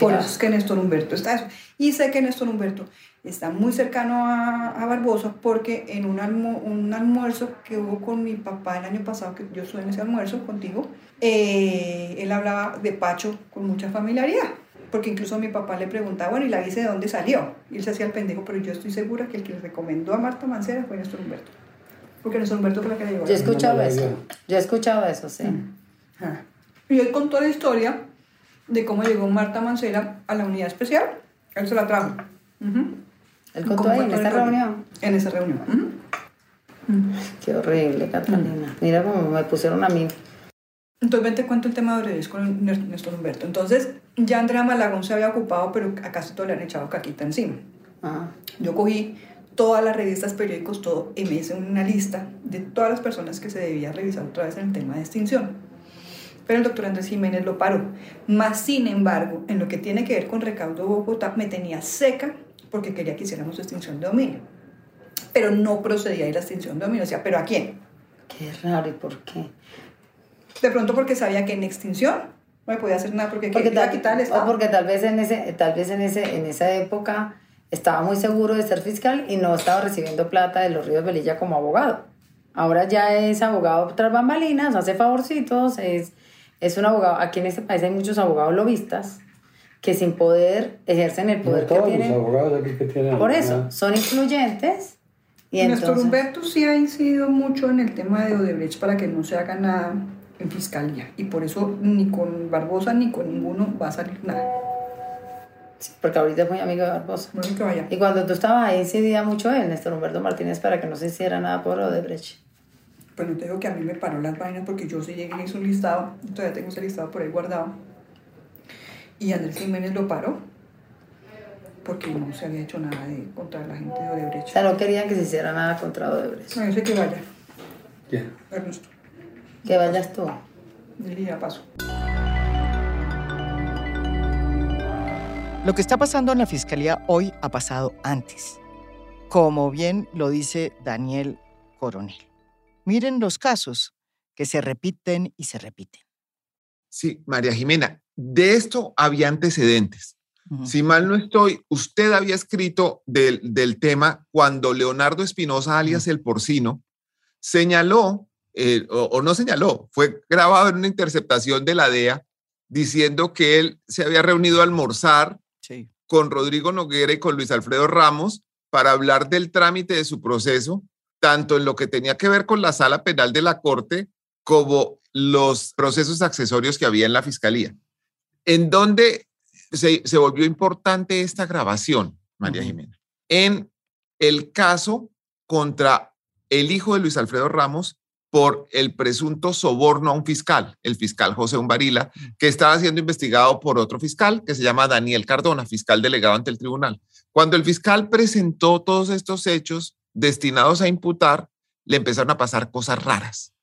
Por eso es que Néstor Humberto está eso. Y sé que Néstor Humberto está muy cercano a, a Barbosa porque en un, un, almuerzo que hubo con mi papá el año pasado, que yo estuve en ese almuerzo contigo, eh, él hablaba de Pacho con mucha familiaridad. Porque incluso mi papá le preguntaba, bueno, ¿y la dice de dónde salió? Y él se hacía el pendejo, pero yo estoy segura que el que le recomendó a Marta Mancera fue Néstor Humberto. Porque Néstor Humberto fue la que le llevó. Yo he escuchado eso. Yo he escuchado eso, sí. Y él contó la historia de cómo llegó Marta Mancera a la unidad especial. Él se la trajo. ¿El contó ahí en esa reunión? En esa reunión. Qué horrible, Catalina. Mira cómo me pusieron a mí. Entonces, ven, te cuento el tema de Breves con Néstor Humberto. Entonces, ya Andrea Malagón se había ocupado, pero a casi todo le han echado caquita encima. Ah. Yo cogí todas las revistas, periódicos, todo, y me hice una lista de todas las personas que se debía revisar otra vez en el tema de extinción. Pero el doctor Andrés Jiménez lo paró. Más sin embargo, en lo que tiene que ver con recaudo Bogotá, me tenía seca porque quería que hiciéramos extinción de dominio. Pero no procedía a ir a extinción de dominio. O sea, ¿pero a quién? Qué raro, ¿y por qué? De pronto porque sabía que en extinción no me podía hacer nada porque, porque tal, quitar O porque tal vez, en, ese, tal vez en, ese, en esa época estaba muy seguro de ser fiscal y no estaba recibiendo plata de los Ríos Velilla como abogado. Ahora ya es abogado tras bambalinas, hace favorcitos, es, es un abogado. Aquí en este país hay muchos abogados lobistas que sin poder ejercen el poder que tienen. Los abogados aquí que tienen. Por eso, son influyentes. Y Nuestro entonces, Humberto sí ha incidido mucho en el tema de Odebrecht para que no se haga nada en fiscalía. Y por eso ni con Barbosa ni con ninguno va a salir nada. Sí, porque ahorita es muy amigo de Barbosa. Bueno, que vaya. Y cuando tú estabas ahí incidía mucho él, Néstor Humberto Martínez, para que no se hiciera nada por Odebrecht. Pues no te digo que a mí me paró las vainas porque yo sí llegué y hice un listado, todavía tengo ese listado por ahí guardado y Andrés Jiménez lo paró porque no se había hecho nada de, contra la gente de Odebrecht. O sea, no querían que se hiciera nada contra Odebrecht. No, yo sé que vaya. ¿Qué? Ernesto. Que vayas tú. Dile ya paso. Lo que está pasando en la fiscalía hoy ha pasado antes, como bien lo dice Daniel Coronel. Miren los casos que se repiten y se repiten. Sí, María Jimena, de esto había antecedentes. Si mal no estoy, usted había escrito del, tema cuando Leonardo Espinosa, alias el porcino, señaló, eh, o, no señaló, fue grabado en una interceptación de la DEA diciendo que él se había reunido a almorzar con Rodrigo Noguera y con Luis Alfredo Ramos para hablar del trámite de su proceso, tanto en lo que tenía que ver con la sala penal de la Corte como los procesos accesorios que había en la Fiscalía. En dónde se, volvió importante esta grabación, María Jimena, en el caso contra el hijo de Luis Alfredo Ramos por el presunto soborno a un fiscal, el fiscal José Umbarila, que estaba siendo investigado por otro fiscal que se llama Daniel Cardona, fiscal delegado ante el tribunal. Cuando el fiscal presentó todos estos hechos destinados a imputar, le empezaron a pasar cosas raras.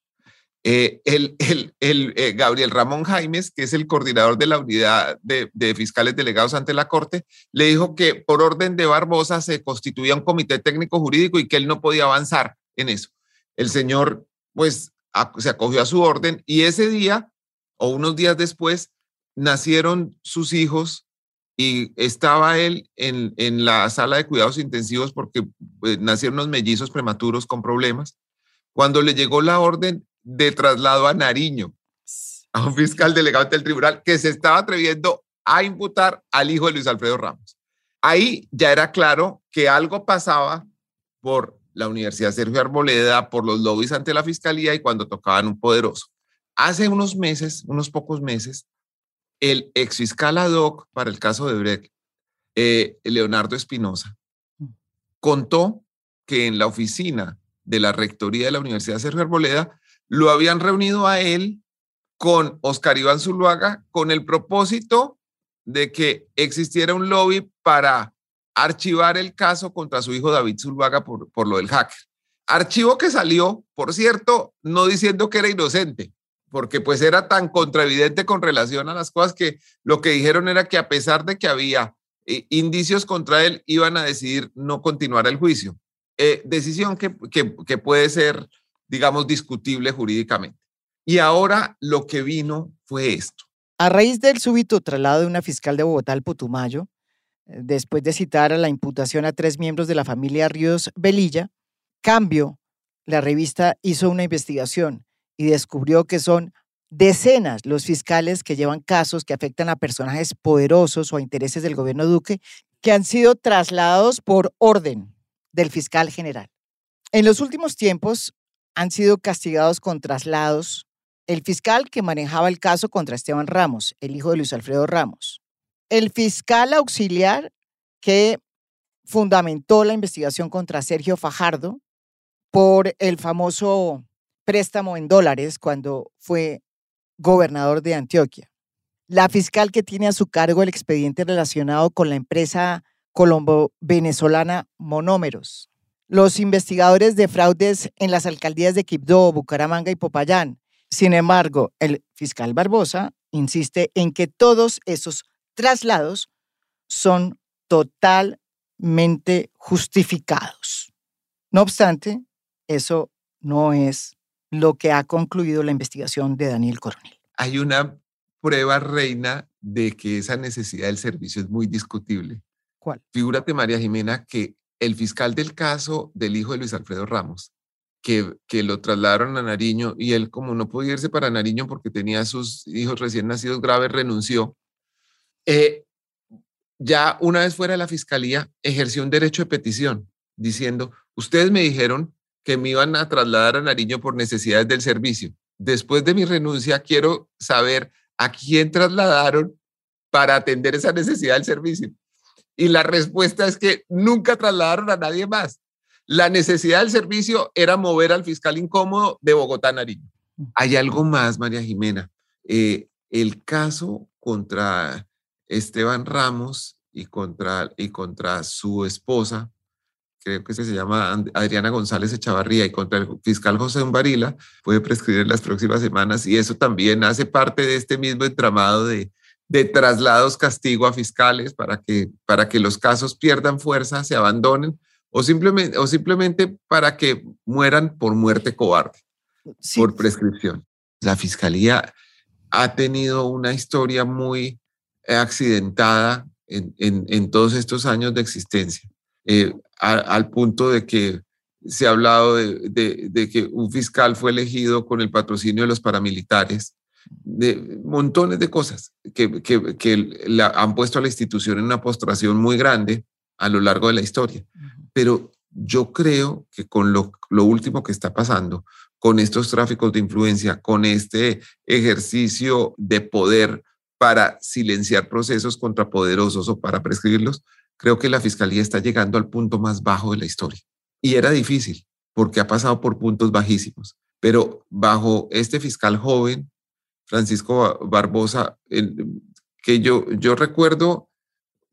Eh, el, el, eh, Gabriel Ramón Jaimes, que es el coordinador de la unidad de, de, fiscales delegados ante la Corte, le dijo que por orden de Barbosa se constituía un comité técnico jurídico y que él no podía avanzar en eso. El señor pues se acogió a su orden y ese día o unos días después nacieron sus hijos y estaba él en, en la sala de cuidados intensivos porque pues, nacieron unos mellizos prematuros con problemas. Cuando le llegó la orden de traslado a Nariño, a un fiscal delegado del tribunal que se estaba atreviendo a imputar al hijo de Luis Alfredo Ramos. Ahí ya era claro que algo pasaba por la Universidad Sergio Arboleda por los lobbies ante la fiscalía y cuando tocaban un poderoso. Hace unos meses, unos pocos meses, el ex fiscal ad hoc para el caso de Brecht, eh, Leonardo Espinosa, contó que en la oficina de la rectoría de la Universidad Sergio Arboleda lo habían reunido a él con Oscar Iván Zuluaga con el propósito de que existiera un lobby para archivar el caso contra su hijo David Zuluaga por, por lo del hacker. Archivo que salió, por cierto, no diciendo que era inocente, porque pues era tan contraevidente con relación a las cosas que lo que dijeron era que a pesar de que había eh, indicios contra él, iban a decidir no continuar el juicio. Eh, decisión que, que, que puede ser, digamos, discutible jurídicamente. Y ahora lo que vino fue esto. A raíz del súbito traslado de una fiscal de Bogotá al Putumayo, después de citar a la imputación a tres miembros de la familia Ríos Velilla, Cambio, la revista hizo una investigación y descubrió que son decenas los fiscales que llevan casos que afectan a personajes poderosos o a intereses del gobierno Duque que han sido trasladados por orden del fiscal general. En los últimos tiempos han sido castigados con traslados el fiscal que manejaba el caso contra Esteban Ramos, el hijo de Luis Alfredo Ramos, el fiscal auxiliar que fundamentó la investigación contra Sergio Fajardo por el famoso préstamo en dólares cuando fue gobernador de Antioquia. La fiscal que tiene a su cargo el expediente relacionado con la empresa colombo-venezolana Monómeros. Los investigadores de fraudes en las alcaldías de Quibdó, Bucaramanga y Popayán. Sin embargo, el fiscal Barbosa insiste en que todos esos traslados son totalmente justificados. No obstante, eso no es lo que ha concluido la investigación de Daniel Coronel. Hay una prueba reina de que esa necesidad del servicio es muy discutible. ¿Cuál? Figúrate, María Jimena, que el fiscal del caso del hijo de Luis Alfredo Ramos, que, que lo trasladaron a Nariño y él como no podía irse para Nariño porque tenía sus hijos recién nacidos graves, renunció eh, ya una vez fuera de la fiscalía, ejerció un derecho de petición diciendo, ustedes me dijeron que me iban a trasladar a Nariño por necesidades del servicio. Después de mi renuncia, quiero saber a quién trasladaron para atender esa necesidad del servicio. Y la respuesta es que nunca trasladaron a nadie más. La necesidad del servicio era mover al fiscal incómodo de Bogotá a Nariño. Mm. Hay algo más, María Jimena. Eh, el caso contra Esteban Ramos y contra, y contra su esposa, creo que se llama Adriana González Echavarría, y contra el fiscal José Umbarila, puede prescribir en las próximas semanas, y eso también hace parte de este mismo entramado de, de traslados castigo a fiscales para que, para que los casos pierdan fuerza, se abandonen, o simplemente, o simplemente para que mueran por muerte cobarde, por prescripción. La fiscalía ha tenido una historia muy accidentada en, en, todos estos años de existencia, eh, al punto de que se ha hablado de, de, que un fiscal fue elegido con el patrocinio de los paramilitares, de montones de cosas que, que, que la, han puesto a la institución en una postración muy grande a lo largo de la historia. Pero yo creo que con lo, lo último que está pasando, con estos tráficos de influencia, con este ejercicio de poder para silenciar procesos contrapoderosos o para prescribirlos, creo que la fiscalía está llegando al punto más bajo de la historia. Y era difícil, porque ha pasado por puntos bajísimos, Pero bajo este fiscal joven, Francisco Barbosa, que yo, yo recuerdo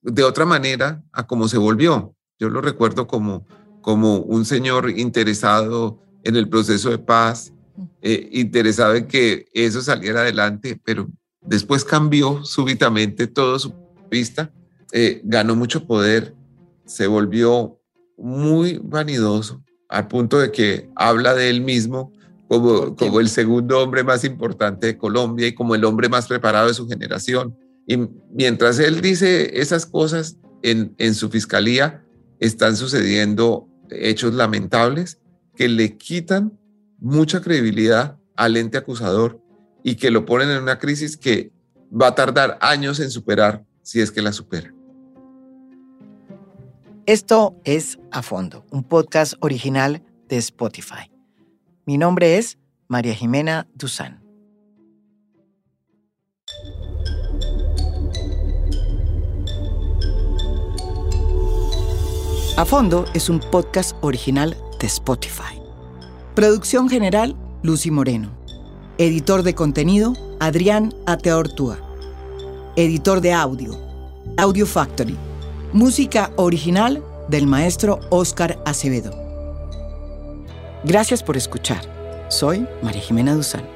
de otra manera a cómo se volvió. Yo lo recuerdo como, como un señor interesado en el proceso de paz, eh, interesado en que eso saliera adelante, pero después cambió súbitamente todo su vista, eh, ganó mucho poder, se volvió muy vanidoso, al punto de que habla de él mismo como, como el segundo hombre más importante de Colombia y como el hombre más preparado de su generación. Y mientras él dice esas cosas en, en su fiscalía, están sucediendo hechos lamentables que le quitan mucha credibilidad al ente acusador y que lo ponen en una crisis que va a tardar años en superar si es que la supera. Esto es A Fondo, un podcast original de Spotify. Mi nombre es María Jimena Duzán. A Fondo es un podcast original de Spotify. Producción general, Lucy Moreno. Editor de contenido, Adrián Ateortúa. Editor de audio, Audio Factory. Música original del maestro Oscar Acevedo. Gracias por escuchar. Soy María Jimena Duzán.